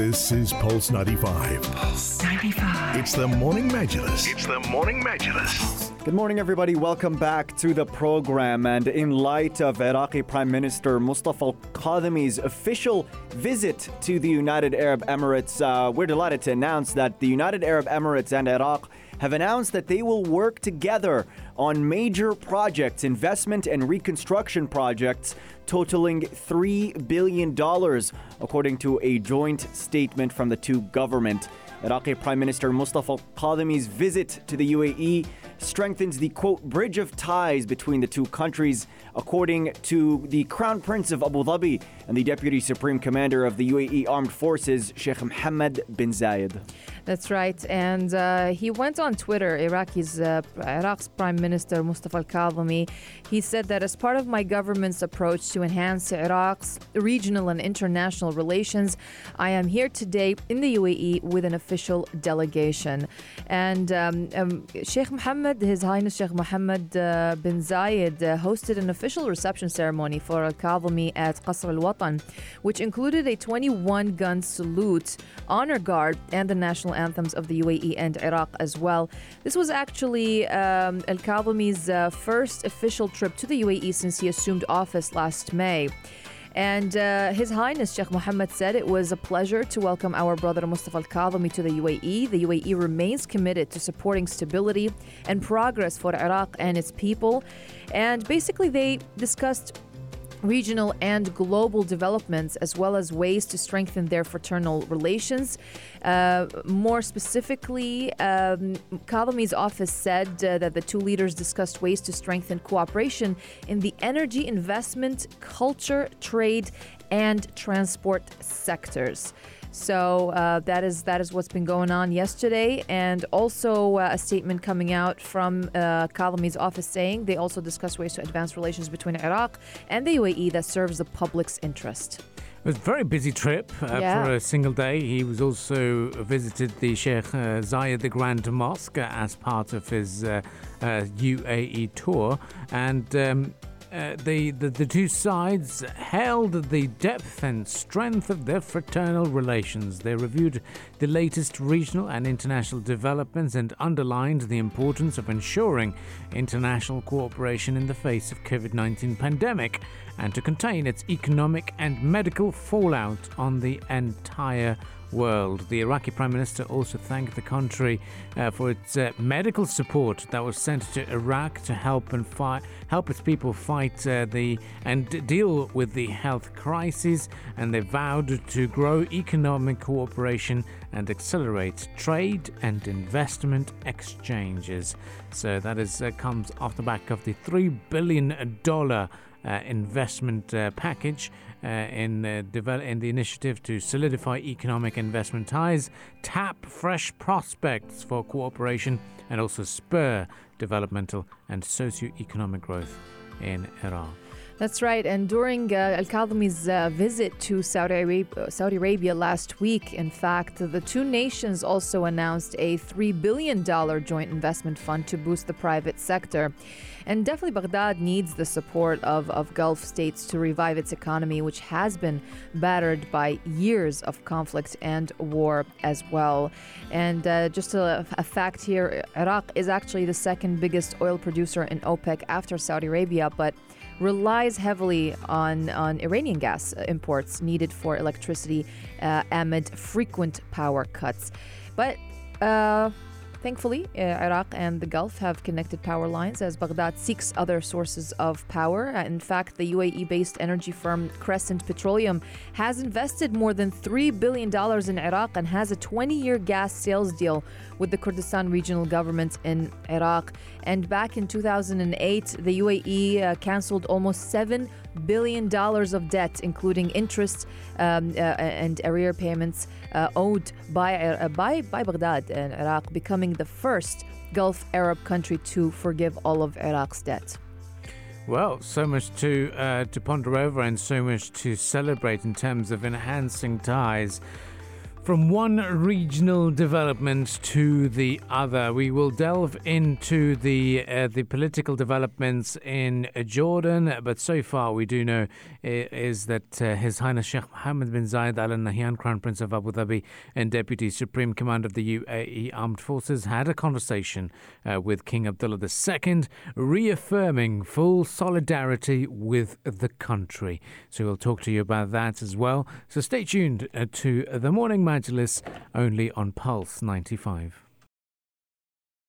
This is Pulse 95. Pulse 95. It's the Morning Majlis. It's the Morning Majlis. Good morning, everybody. Welcome back to the program. And in light of Iraqi Prime Minister Mustafa al Kadhimi's official visit to the United Arab Emirates, uh, we're delighted to announce that the United Arab Emirates and Iraq have announced that they will work together on major projects, investment and reconstruction projects totaling $3 billion, according to a joint statement from the two governments. Iraqi Prime Minister Mustafa Kadhimi's visit to the UAE strengthens the quote bridge of ties between the two countries, according to the Crown Prince of Abu Dhabi and the Deputy Supreme Commander of the UAE Armed Forces, Sheikh Mohammed bin Zayed. That's right, and uh, he went on Twitter. Iraqi's uh, Iraq's Prime Minister Mustafa al-Kadhimi. He said that as part of my government's approach to enhance Iraq's regional and international relations, I am here today in the UAE with an official delegation, and um, um, Sheikh Mohammed Mohammed, His Highness Sheikh Mohammed uh, bin Zayed, uh, hosted an official reception ceremony for Al Kadhimi at Qasr Al Watan, which included a 21 gun salute, honor guard, and the national anthems of the UAE and Iraq as well. This was actually um, Al Kadhimi's uh, first official trip to the UAE since he assumed office last May. And uh, His Highness Sheikh Mohammed said it was a pleasure to welcome our brother Mustafa Al Kadhimi to the UAE. The UAE remains committed to supporting stability and progress for Iraq and its people. And basically, they discussed regional and global developments, as well as ways to strengthen their fraternal relations. Uh, more specifically, um, Kadhimi's office said uh, that the two leaders discussed ways to strengthen cooperation in the energy, investment, culture, trade, and transport sectors. So uh, that is that is what's been going on yesterday, and also uh, a statement coming out from uh, Kadhimi's office saying they also discuss ways to advance relations between Iraq and the UAE that serves the public's interest. It was a very busy trip uh, Yeah. for a single day. He was also visited the Sheikh uh, Zayed the Grand Mosque as part of his uh, uh, UAE tour, and um, uh, the, the the two sides held the depth and strength of their fraternal relations. They reviewed the latest regional and international developments and underlined the importance of ensuring international cooperation in the face of COVID-19 pandemic and to contain its economic and medical fallout on the entire world. The Iraqi Prime Minister also thanked the country uh, for its uh, medical support that was sent to Iraq to help and fight, help its people fight uh, the and deal with the health crisis. And they vowed to grow economic cooperation and accelerate trade and investment exchanges. So that is uh, comes off the back of the three billion dollar investment uh, package uh, in uh, in the initiative to solidify economic investment ties, tap fresh prospects for cooperation, and also spur developmental and socio-economic growth in Iran. That's right. And during uh, Al Kadhimi's uh, visit to Saudi Arabia, Saudi Arabia last week, in fact, the two nations also announced a $3 billion joint investment fund to boost the private sector. And definitely, Baghdad needs the support of, of Gulf states to revive its economy, which has been battered by years of conflict and war as well. And uh, just a, a fact here Iraq is actually the second biggest oil producer in OPEC after Saudi Arabia, but relies heavily on, on Iranian gas imports needed for electricity uh, amid frequent power cuts. But uh, Thankfully, uh, Iraq and the Gulf have connected power lines as Baghdad seeks other sources of power. Uh, in fact, the UAE based energy firm Crescent Petroleum has invested more than $3 billion in Iraq and has a 20 year gas sales deal with the Kurdistan regional government in Iraq. And back in 2008, the UAE uh, canceled almost $7 billion of debt, including interest um, uh, and arrear payments uh, owed by, uh, by, by Baghdad and Iraq, becoming the first Gulf Arab country to forgive all of Iraq's debt. Well, so much to uh, to ponder over and so much to celebrate in terms of enhancing ties. From one regional development to the other, we will delve into the uh, the political developments in Jordan. But so far, we do know is that uh, His Highness Sheikh Mohammed bin Zayed Al Nahyan, Crown Prince of Abu Dhabi and Deputy Supreme Commander of the UAE Armed Forces, had a conversation uh, with King Abdullah II, reaffirming full solidarity with the country. So we'll talk to you about that as well. So stay tuned uh, to the morning. Only on Pulse 95.